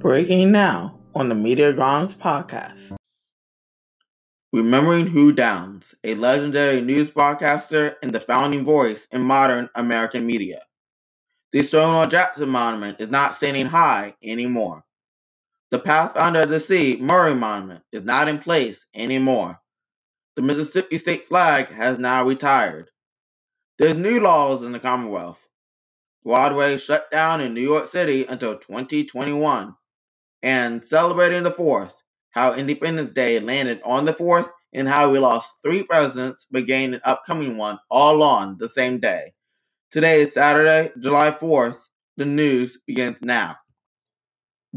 Breaking now on the Media Grounds podcast. Remembering Hugh Downs, a legendary news broadcaster and the founding voice in modern American media. The Stonewall Jackson Monument is not standing high anymore. The Pathfinder of the Sea Maury Monument is not in place anymore. The Mississippi state flag has now retired. There's new laws in the Commonwealth. Broadway shut down in New York City until 2021 and celebrating the 4th, how Independence Day landed on the 4th, and how we lost three presidents but gained an upcoming one all on the same day. Today is Saturday, July 4th. The news begins now.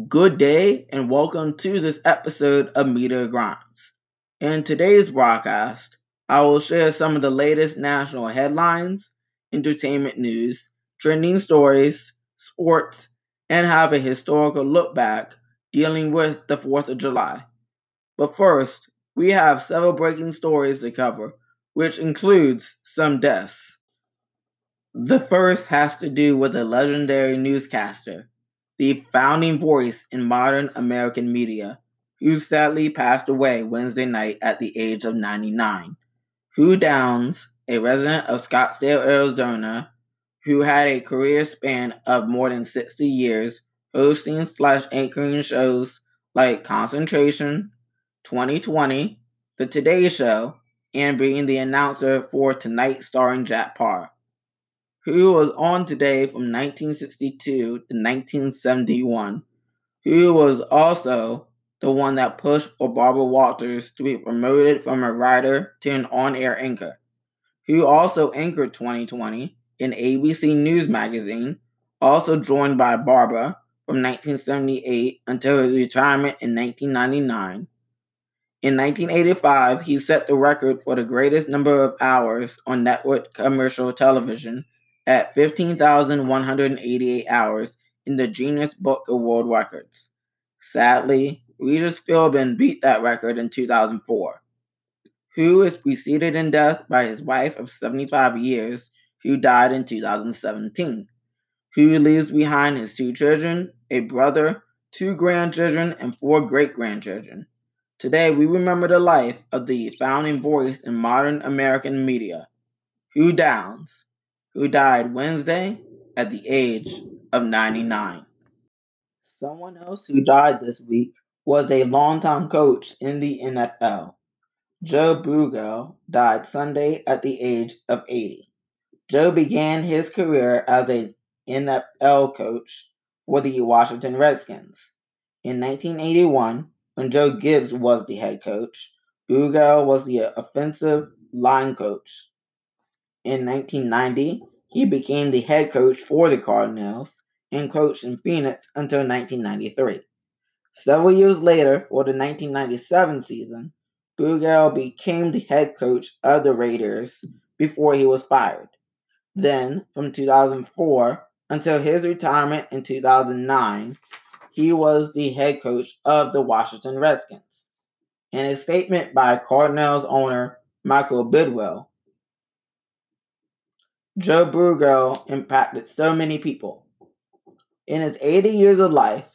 Good day and welcome to this episode of Media Grinds. In today's broadcast, I will share some of the latest national headlines, entertainment news, trending stories, sports, and have a historical look back dealing with the 4th of July. But first, we have several breaking stories to cover, which includes some deaths. The first has to do with a legendary newscaster, the founding voice in modern American media, who sadly passed away Wednesday night at the age of 99. Hugh Downs, a resident of Scottsdale, Arizona, who had a career span of more than 60 years, hosting slash anchoring shows like Concentration, 2020, The Today Show, and being the announcer for Tonight starring Jack Paar, who was on Today from 1962 to 1971, who was also the one that pushed for Barbara Walters to be promoted from a writer to an on-air anchor, who also anchored 2020 in ABC News magazine, also joined by Barbara from 1978 until his retirement in 1999. In 1985, he set the record for the greatest number of hours on network commercial television at 15,188 hours in the Guinness Book of World Records. Sadly, Regis Philbin beat that record in 2004. Hugh is preceded in death by his wife of 75 years, who died in 2017 who leaves behind his two children, a brother, two grandchildren, and four great grandchildren. Today, we remember the life of the founding voice in modern American media, Hugh Downs, who died Wednesday at the age of 99. Someone else who died this week was a longtime coach in the NFL. Joe Bugel died Sunday at the age of 80. Joe began his career as a NFL coach for the Washington Redskins. In 1981, when Joe Gibbs was the head coach, Bugel was the offensive line coach. In 1990, he became the head coach for the Cardinals and coached in Phoenix until 1993. Several years later, for the 1997 season, Bugel became the head coach of the Raiders before he was fired. Then, from 2004 until his retirement in 2009, he was the head coach of the Washington Redskins. In a statement by Cardinals owner Michael Bidwill, Joe Bugel impacted so many people. In his 80 years of life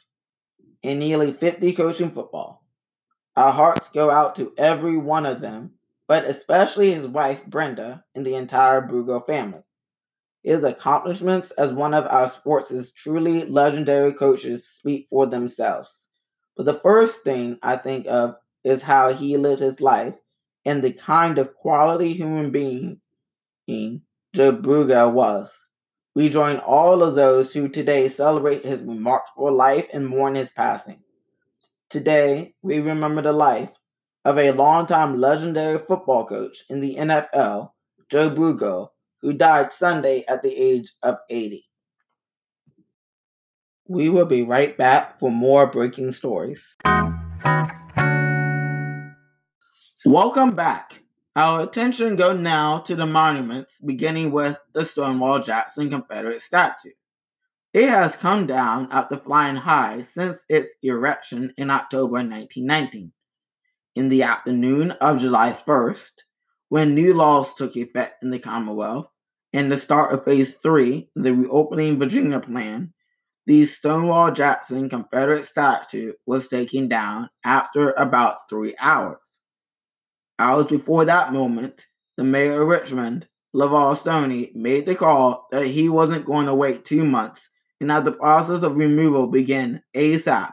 and nearly 50 coaching football, our hearts go out to every one of them, but especially his wife Brenda and the entire Bugel family. His accomplishments as one of our sports' truly legendary coaches speak for themselves. But the first thing I think of is how he lived his life and the kind of quality human being Joe Bugel was. We join all of those who today celebrate his remarkable life and mourn his passing. Today, we remember the life of a longtime legendary football coach in the NFL, Joe Bugel, who died Sunday at the age of 80. We will be right back for more breaking stories. Welcome back. Our attention go now to the monuments, beginning with the Stonewall Jackson Confederate statue. It has come down after flying high since its erection in October 1919. In the afternoon of July 1st, when new laws took effect in the Commonwealth, and the start of Phase 3, the Reopening Virginia Plan, the Stonewall Jackson Confederate statue was taken down after about three hours. Hours before that moment, the mayor of Richmond, Levar Stoney, made the call that he wasn't going to wait two months and that the process of removal begin ASAP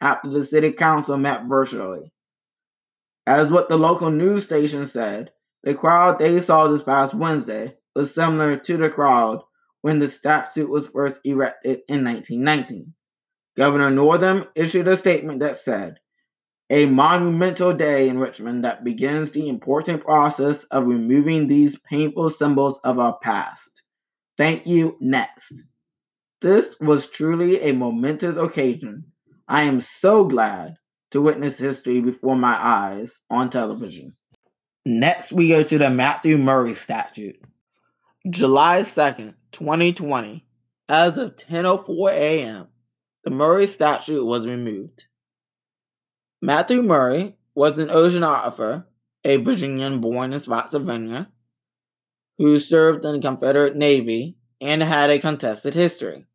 after the city council met virtually. As what the local news station said, the crowd they saw this past Wednesday was similar to the crowd when the statue was first erected in 1919. Governor Northam issued a statement that said, a monumental day in Richmond that begins the important process of removing these painful symbols of our past. Thank you. Next. This was truly a momentous occasion. I am so glad to witness history before my eyes on television. Next, we go to the Matthew Maury statute. July 2nd, 2020, as of 10:04 a.m., the Maury statue was removed. Matthew Maury was an oceanographer, a Virginian born in Spotsylvania, who served in the Confederate Navy and had a contested history.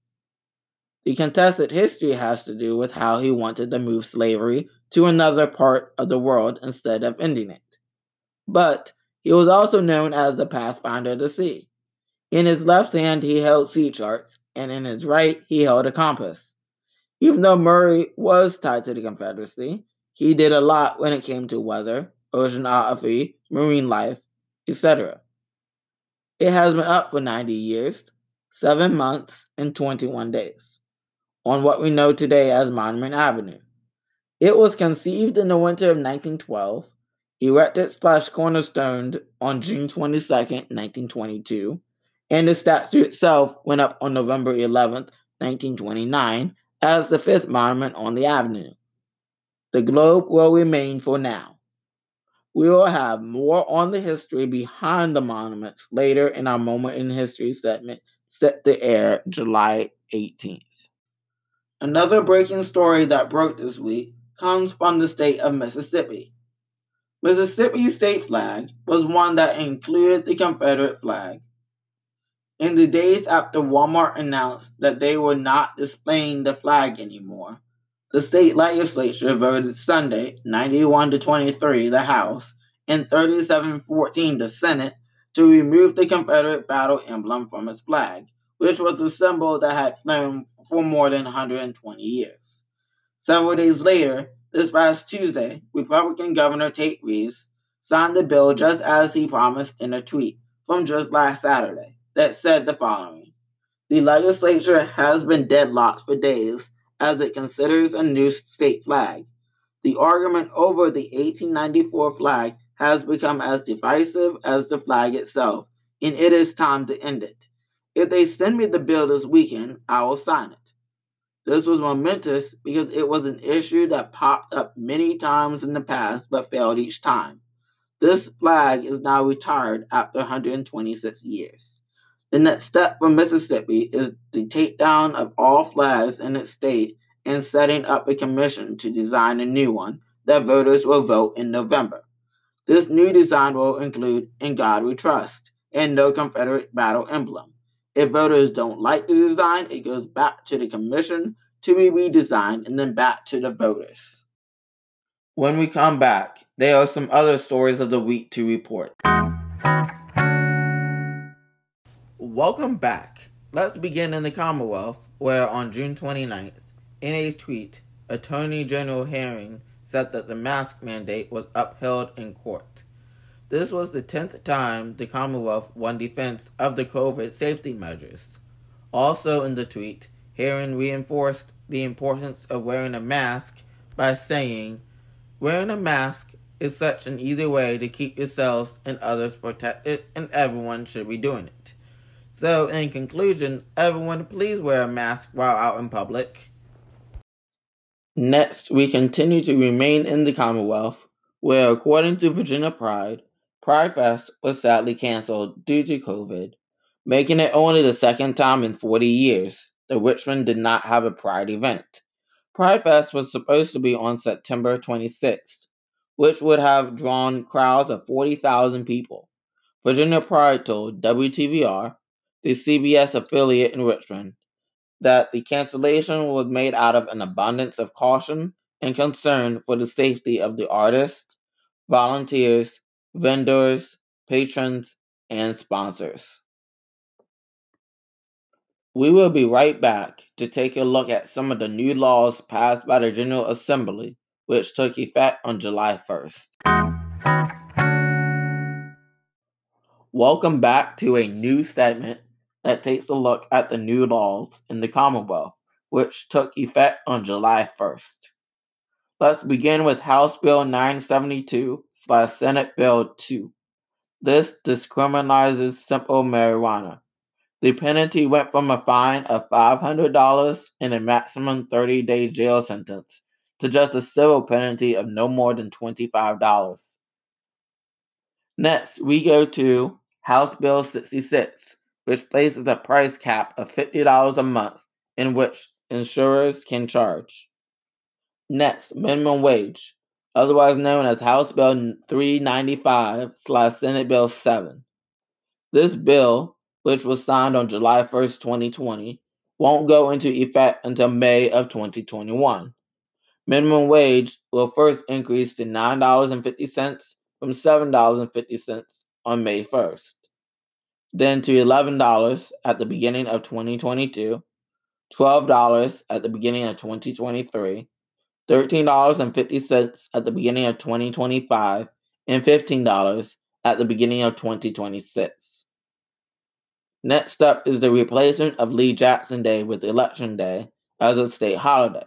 The contested history has to do with how he wanted to move slavery to another part of the world instead of ending it. But he was also known as the Pathfinder of the Sea. In his left hand, he held sea charts, and in his right, he held a compass. Even though Maury was tied to the Confederacy, he did a lot when it came to weather, oceanography, marine life, etc. It has been up for 90 years, 7 months, and 21 days on what we know today as Monument Avenue. It was conceived in the winter of 1912, erected slash cornerstoned on June 22, 1922, and the statue itself went up on November 11, 1929, as the fifth monument on the avenue. The globe will remain for now. We will have more on the history behind the monuments later in our Moment in History segment set to air July 18th. Another breaking story that broke this week comes from the state of Mississippi. Mississippi's state flag was one that included the Confederate flag. In the days after Walmart announced that they were not displaying the flag anymore, the state legislature voted Sunday 91 to 23 the House and 37 14 the Senate to remove the Confederate battle emblem from its flag, which was a symbol that had flown for more than 120 years. Several days later, this past Tuesday, Republican Governor Tate Reeves signed the bill just as he promised in a tweet from just last Saturday that said the following The legislature has been deadlocked for days as it considers a new state flag. The argument over the 1894 flag has become as divisive as the flag itself, and it is time to end it. If they send me the bill this weekend, I will sign it. This was momentous because it was an issue that popped up many times in the past but failed each time. This flag is now retired after 126 years. The next step for Mississippi is the takedown of all flags in its state and setting up a commission to design a new one that voters will vote in November. This new design will include In God We Trust and no Confederate battle emblem. If voters don't like the design, it goes back to the commission to be redesigned and then back to the voters. When we come back, there are some other stories of the week to report. Welcome back. Let's begin in the Commonwealth, where on June 29th, in a tweet, Attorney General Herring said that the mask mandate was upheld in court. This was the 10th time the Commonwealth won defense of the COVID safety measures. Also in the tweet, Herring reinforced the importance of wearing a mask by saying, Wearing a mask is such an easy way to keep yourselves and others protected, and everyone should be doing it. So, in conclusion, everyone please wear a mask while out in public. Next, we continue to remain in the Commonwealth, where, according to Virginia Pride, Pride Fest was sadly canceled due to COVID, making it only the second time in 40 years that Richmond did not have a Pride event. Pride Fest was supposed to be on September 26th, which would have drawn crowds of 40,000 people. Virginia Pride told WTVR, the CBS affiliate in Richmond, that the cancellation was made out of an abundance of caution and concern for the safety of the artists, volunteers, vendors, patrons, and sponsors. We will be right back to take a look at some of the new laws passed by the General Assembly, which took effect on July 1st. Welcome back to a new segment that takes a look at the new laws in the Commonwealth, which took effect on July 1st. Let's begin with House Bill 972 slash Senate Bill 2. This discriminalizes simple marijuana. The penalty went from a fine of $500 and a maximum 30 day jail sentence to just a civil penalty of no more than $25. Next, we go to House Bill 66, which places a price cap of $50 a month in which insurers can charge. Next, minimum wage, otherwise known as House Bill 395 slash Senate Bill 7. This bill, which was signed on July 1st, 2020, won't go into effect until May of 2021. Minimum wage will first increase to $9.50 from $7.50 on May 1st, then to $11 at the beginning of 2022, $12 at the beginning of 2023, $13.50 at the beginning of 2025, and $15 at the beginning of 2026. Next up is the replacement of Lee Jackson Day with Election Day as a state holiday.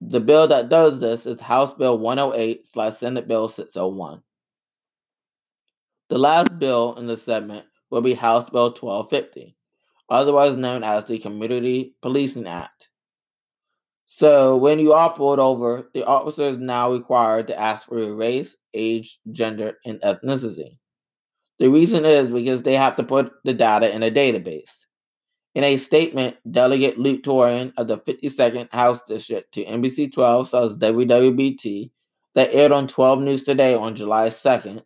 The bill that does this is House Bill 108 slash Senate Bill 601. The last bill in the segment will be House Bill 1250, otherwise known as the Community Policing Act. So when you are pulled over, the officer is now required to ask for your race, age, gender, and ethnicity. The reason is because they have to put the data in a database. In a statement, Delegate Luke Torian of the 52nd House District to NBC 12 says WWBT that aired on 12 News Today on July 2nd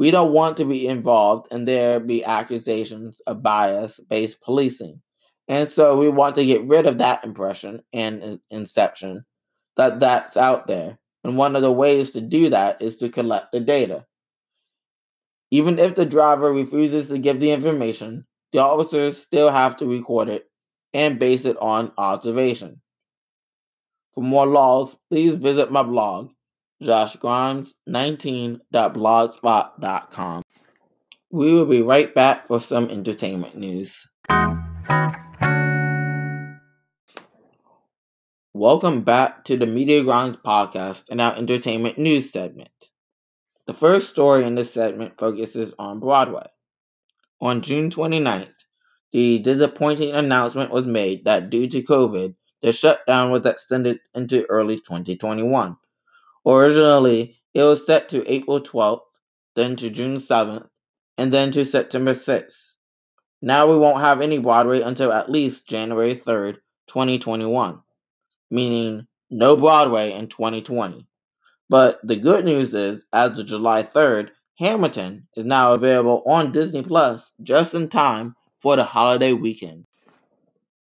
we don't want to be involved and there be accusations of bias based policing. And so we want to get rid of that impression and inception that that's out there. And one of the ways to do that is to collect the data. Even if the driver refuses to give the information, the officers still have to record it and base it on observation. For more laws, please visit my blog, joshgrimes19.blogspot.com. We will be right back for some entertainment news. Welcome back to the Media Grimes podcast and our entertainment news segment. The first story in this segment focuses on Broadway. On June 29th, the disappointing announcement was made that due to COVID, the shutdown was extended into early 2021. Originally, it was set to April 12th, then to June 7th, and then to September 6th. Now we won't have any Broadway until at least January 3rd, 2021 meaning no Broadway in 2020. But the good news is, as of July 3rd, Hamilton is now available on Disney Plus just in time for the holiday weekend.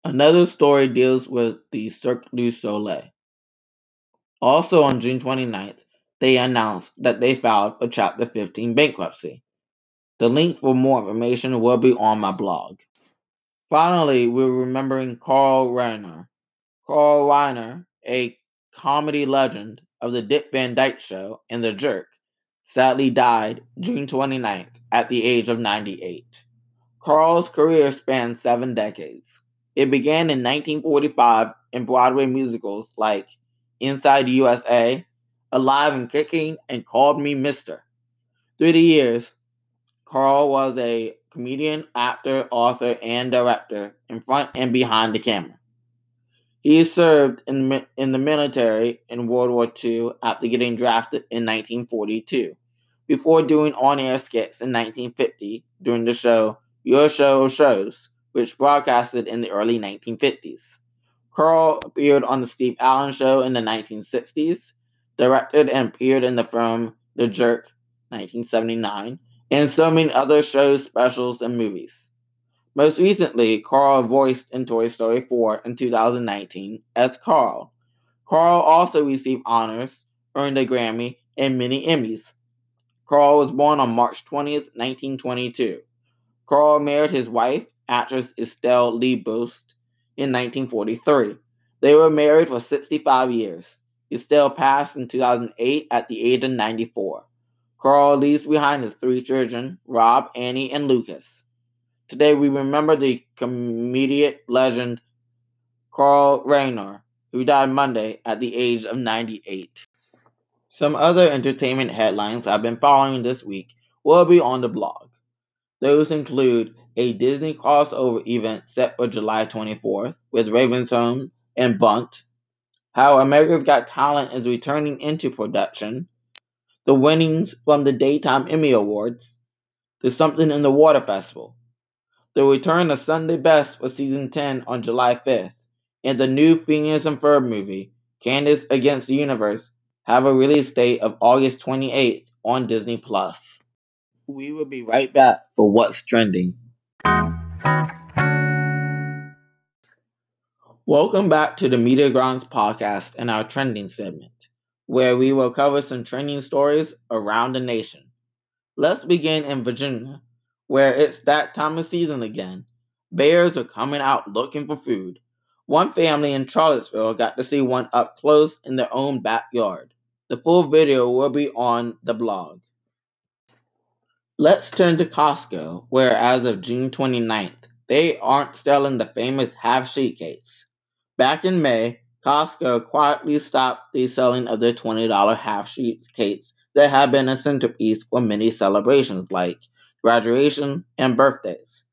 Another story deals with the Cirque du Soleil. Also on June 29th, they announced that they filed for Chapter 15 bankruptcy. The link for more information will be on my blog. Finally, we're remembering Carl Reiner, Carl Reiner, a comedy legend of the Dick Van Dyke Show and The Jerk, sadly died June 29th at the age of 98. Carl's career spanned seven decades. It began in 1945 in Broadway musicals like Inside the USA, Alive and Kicking, and Called Me Mister. Through the years, Carl was a comedian, actor, author, and director in front and behind the camera. He served in, in the military in World War II after getting drafted in 1942, before doing on air skits in 1950 during the show Your Show Shows, which broadcasted in the early 1950s. Carl appeared on The Steve Allen Show in the 1960s, directed and appeared in the film The Jerk 1979, and so many other shows, specials, and movies. Most recently, Carl voiced in Toy Story 4 in 2019 as Carl. Carl also received honors, earned a Grammy, and many Emmys. Carl was born on March 20th, 1922. Carl married his wife, actress Estelle Lebost, in 1943. They were married for 65 years. Estelle passed in 2008 at the age of 94. Carl leaves behind his three children, Rob, Annie, and Lucas. Today we remember the comedian legend Carl Reiner, who died Monday at the age of 98. Some other entertainment headlines I've been following this week will be on the blog. Those include a Disney crossover event set for July 24th with Raven-Symoné and Bunk'd, how America's Got Talent is returning into production, the winnings from the Daytime Emmy Awards, the Something in the Water Festival, the return of Sunday Best for season 10 on July 5th, and the new Phineas and Ferb movie, Candace Against the Universe, have a release date of August 28th on Disney Plus. We will be right back for What's Trending. Welcome back to the Media Grounds podcast and our trending segment, where we will cover some trending stories around the nation. Let's begin in Virginia, where it's that time of season again. Bears are coming out looking for food. One family in Charlottesville got to see one up close in their own backyard. The full video will be on the blog. Let's turn to Costco, where as of June 29th, they aren't selling the famous half sheet cakes. Back in May, Costco quietly stopped the selling of their $20 half sheet cakes that have been a centerpiece for many celebrations like graduation, and birthdays.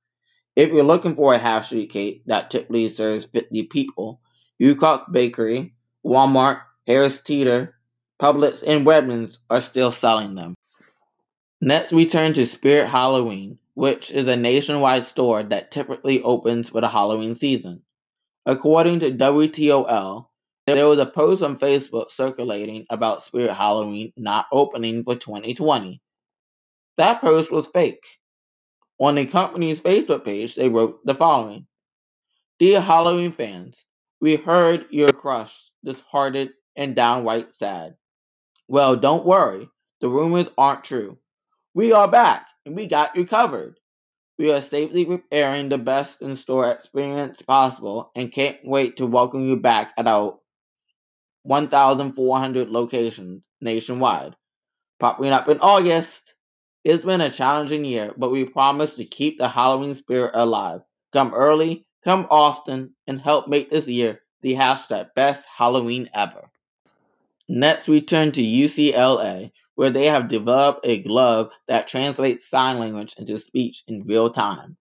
If you're looking for a half sheet cake that typically serves 50 people, Yuko's Bakery, Walmart, Harris Teeter, Publix, and Wegmans are still selling them. Next, we turn to Spirit Halloween, which is a nationwide store that typically opens for the Halloween season. According to WTOL, there was a post on Facebook circulating about Spirit Halloween not opening for 2020. That post was fake. On the company's Facebook page, they wrote the following Dear Halloween fans, we heard you're crushed, disheartened, and downright sad. Well, don't worry, the rumors aren't true. We are back, and we got you covered. We are safely preparing the best in store experience possible and can't wait to welcome you back at our 1,400 locations nationwide. Popping up in August. It's been a challenging year, but we promise to keep the Halloween spirit alive. Come early, come often, and help make this year the hashtag best Halloween ever. Next, we turn to UCLA, where they have developed a glove that translates sign language into speech in real time.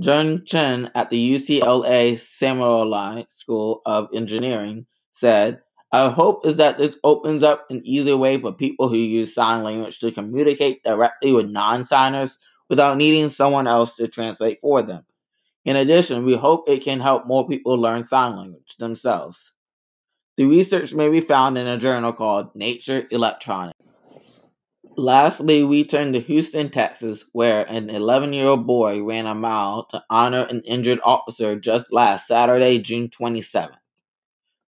Jun Chen at the UCLA Samueli School of Engineering said, our hope is that this opens up an easier way for people who use sign language to communicate directly with non signers without needing someone else to translate for them. In addition, we hope it can help more people learn sign language themselves. The research may be found in a journal called Nature Electronics. Lastly, we turn to Houston, Texas, where an 11 year old boy ran a mile to honor an injured officer just last Saturday, June 27th.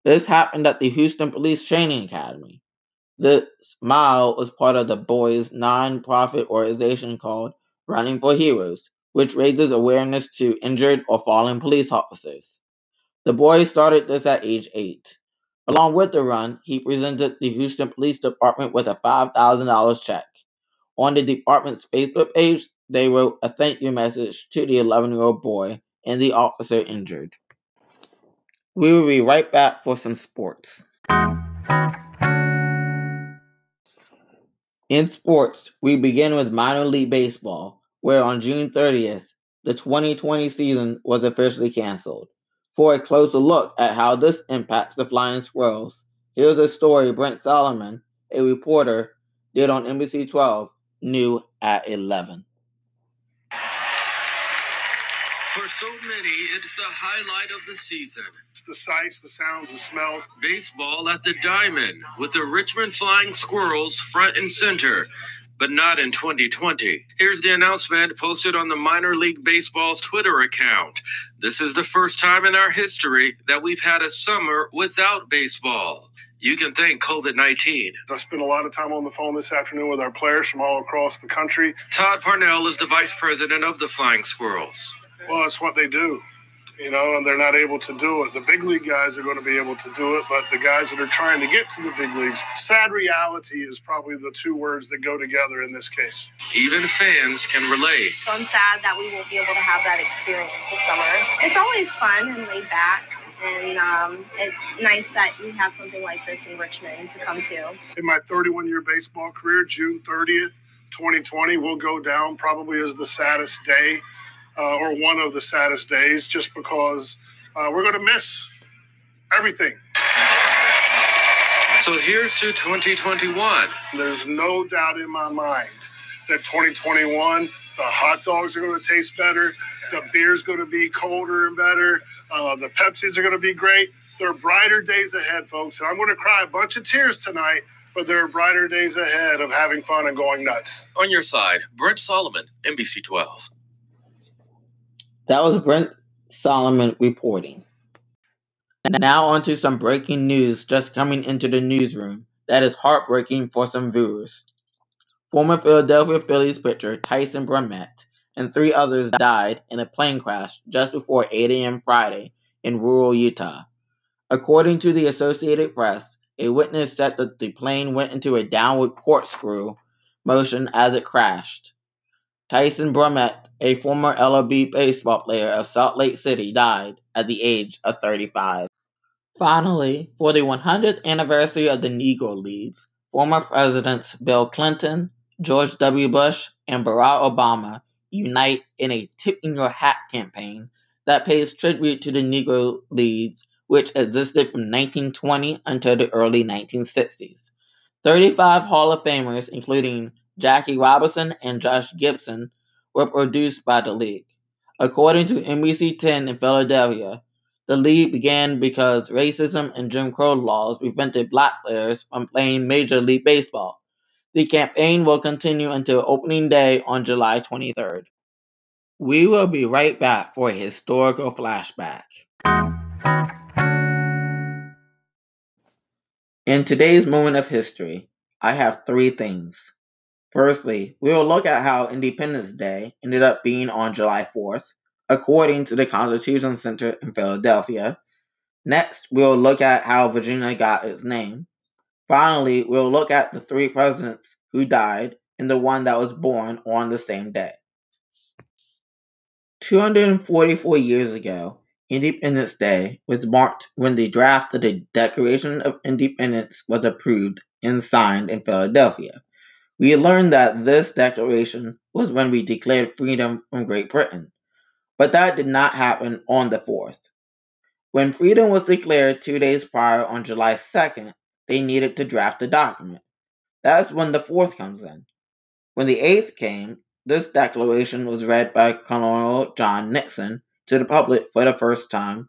This happened at the Houston Police Training Academy. This mile was part of the boys' non-profit organization called Running for Heroes, which raises awareness to injured or fallen police officers. The boy started this at age 8. Along with the run, he presented the Houston Police Department with a $5,000 check. On the department's Facebook page, they wrote a thank you message to the 11 year old boy and the officer injured. We will be right back for some sports. In sports, we begin with minor league baseball, where on June 30th, the 2020 season was officially canceled. For a closer look at how this impacts the Flying Squirrels, here's a story Brent Solomon, a reporter, did on NBC 12, new at 11. For so many, it's the highlight of the season. It's the sights, the sounds, the smells. Baseball at the Diamond with the Richmond Flying Squirrels front and center. But not in 2020. Here's the announcement posted on the Minor League Baseball's Twitter account. This is the first time in our history that we've had a summer without baseball. You can thank COVID 19. I spent a lot of time on the phone this afternoon with our players from all across the country. Todd Parnell is the vice president of the Flying Squirrels. Well, that's what they do, you know, and they're not able to do it. The big league guys are going to be able to do it, but the guys that are trying to get to the big leagues, sad reality is probably the two words that go together in this case. Even fans can relate. So I'm sad that we won't be able to have that experience this summer. It's always fun and laid back and um, it's nice that we have something like this in Richmond to come to. In my 31 year baseball career, June 30th, 2020 will go down probably as the saddest day uh, or one of the saddest days just because uh, we're going to miss everything. So here's to 2021. There's no doubt in my mind that 2021, the hot dogs are going to taste better, the beer's going to be colder and better, uh, the Pepsis are going to be great. There are brighter days ahead, folks. And I'm going to cry a bunch of tears tonight, but there are brighter days ahead of having fun and going nuts. On your side, Brent Solomon, NBC 12. That was Brent Solomon reporting. And now on to some breaking news just coming into the newsroom that is heartbreaking for some viewers. Former Philadelphia Phillies pitcher Tyson Brummett and three others died in a plane crash just before 8 a.m. Friday in rural Utah. According to the Associated Press, a witness said that the plane went into a downward corkscrew motion as it crashed. Tyson Brummett, a former LOB baseball player of Salt Lake City, died at the age of 35. Finally, for the 100th anniversary of the Negro Leagues, former presidents Bill Clinton, George W. Bush, and Barack Obama unite in a Tip in Your Hat campaign that pays tribute to the Negro Leagues, which existed from 1920 until the early 1960s. 35 Hall of Famers, including Jackie Robinson and Josh Gibson, were produced by the league. According to NBC 10 in Philadelphia, the league began because racism and Jim Crow laws prevented black players from playing Major League Baseball. The campaign will continue until opening day on July 23rd. We will be right back for a historical flashback. In today's moment of history, I have three things. Firstly, we will look at how Independence Day ended up being on July 4th, according to the Constitution Center in Philadelphia. Next, we'll look at how Virginia got its name. Finally, we'll look at the three presidents who died and the one that was born on the same day. 244 years ago, Independence Day was marked when the draft of the Declaration of Independence was approved and signed in Philadelphia. We learned that this declaration was when we declared freedom from Great Britain. But that did not happen on the 4th. When freedom was declared two days prior on July 2nd, they needed to draft the document. That's when the fourth comes in. When the eighth came, this declaration was read by Colonel John Nixon to the public for the first time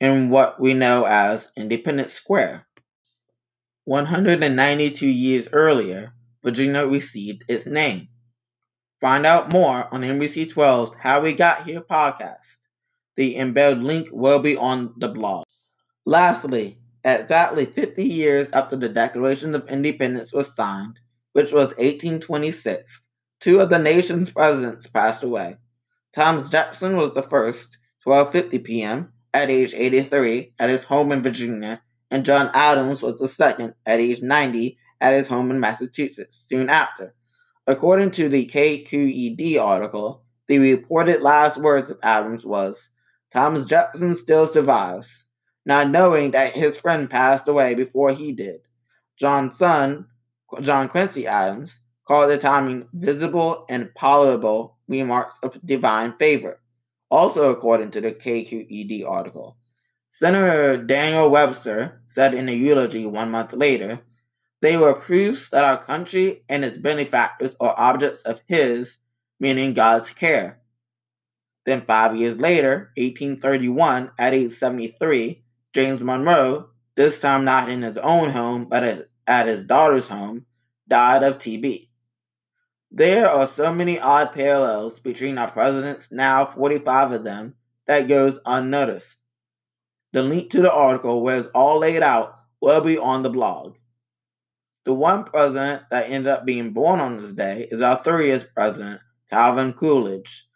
in what we know as Independence Square. 192 years earlier, Virginia received its name. Find out more on NBC 12's How We Got Here podcast. The embedded link will be on the blog. Lastly, exactly 50 years after the Declaration of Independence was signed, which was 1826, two of the nation's presidents passed away. Thomas Jefferson was the first, 12:50 p.m. at age 83 at his home in Virginia, and John Adams was the second at age 90 at his home in Massachusetts soon after. According to the KQED article, the reported last words of Adams was, Thomas Jefferson still survives not knowing that his friend passed away before he did. John's son, John Quincy Adams, called the timing visible and palatable remarks of divine favor, also according to the KQED article. Senator Daniel Webster said in a eulogy one month later, they were proofs that our country and its benefactors are objects of His, meaning God's care. Then, five years later, 1831, at age 73, James Monroe, this time not in his own home, but at his daughter's home, died of TB. There are so many odd parallels between our presidents, now 45 of them, that goes unnoticed. The link to the article where it's all laid out will be on the blog. The one president that ended up being born on this day is our 30th president, Calvin Coolidge.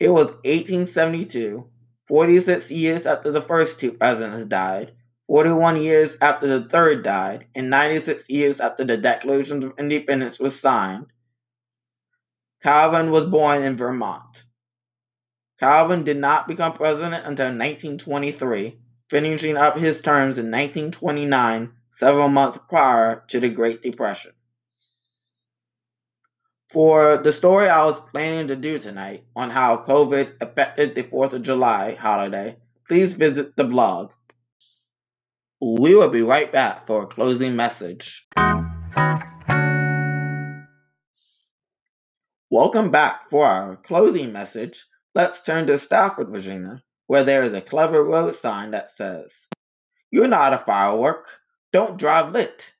It was 1872, 46 years after the first two presidents died, 41 years after the third died, and 96 years after the Declaration of Independence was signed. Calvin was born in Vermont. Calvin did not become president until 1923, finishing up his terms in 1929, several months prior to the Great Depression. For the story I was planning to do tonight on how COVID affected the 4th of July holiday, please visit the blog. We will be right back for a closing message. Welcome back for our closing message. Let's turn to Stafford, Virginia, where there is a clever road sign that says, You're not a firework. Don't drive lit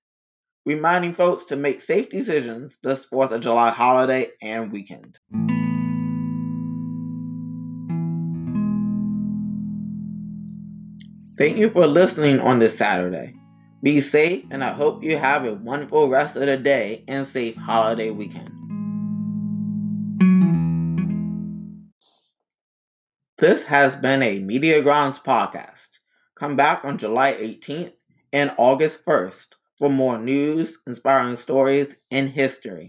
reminding folks to make safe decisions this 4th of July holiday and weekend. Thank you for listening on this Saturday. Be safe, and I hope you have a wonderful rest of the day and safe holiday weekend. This has been a Media Grounds podcast. Come back on July 18th and August 1st for more news, inspiring stories, and history.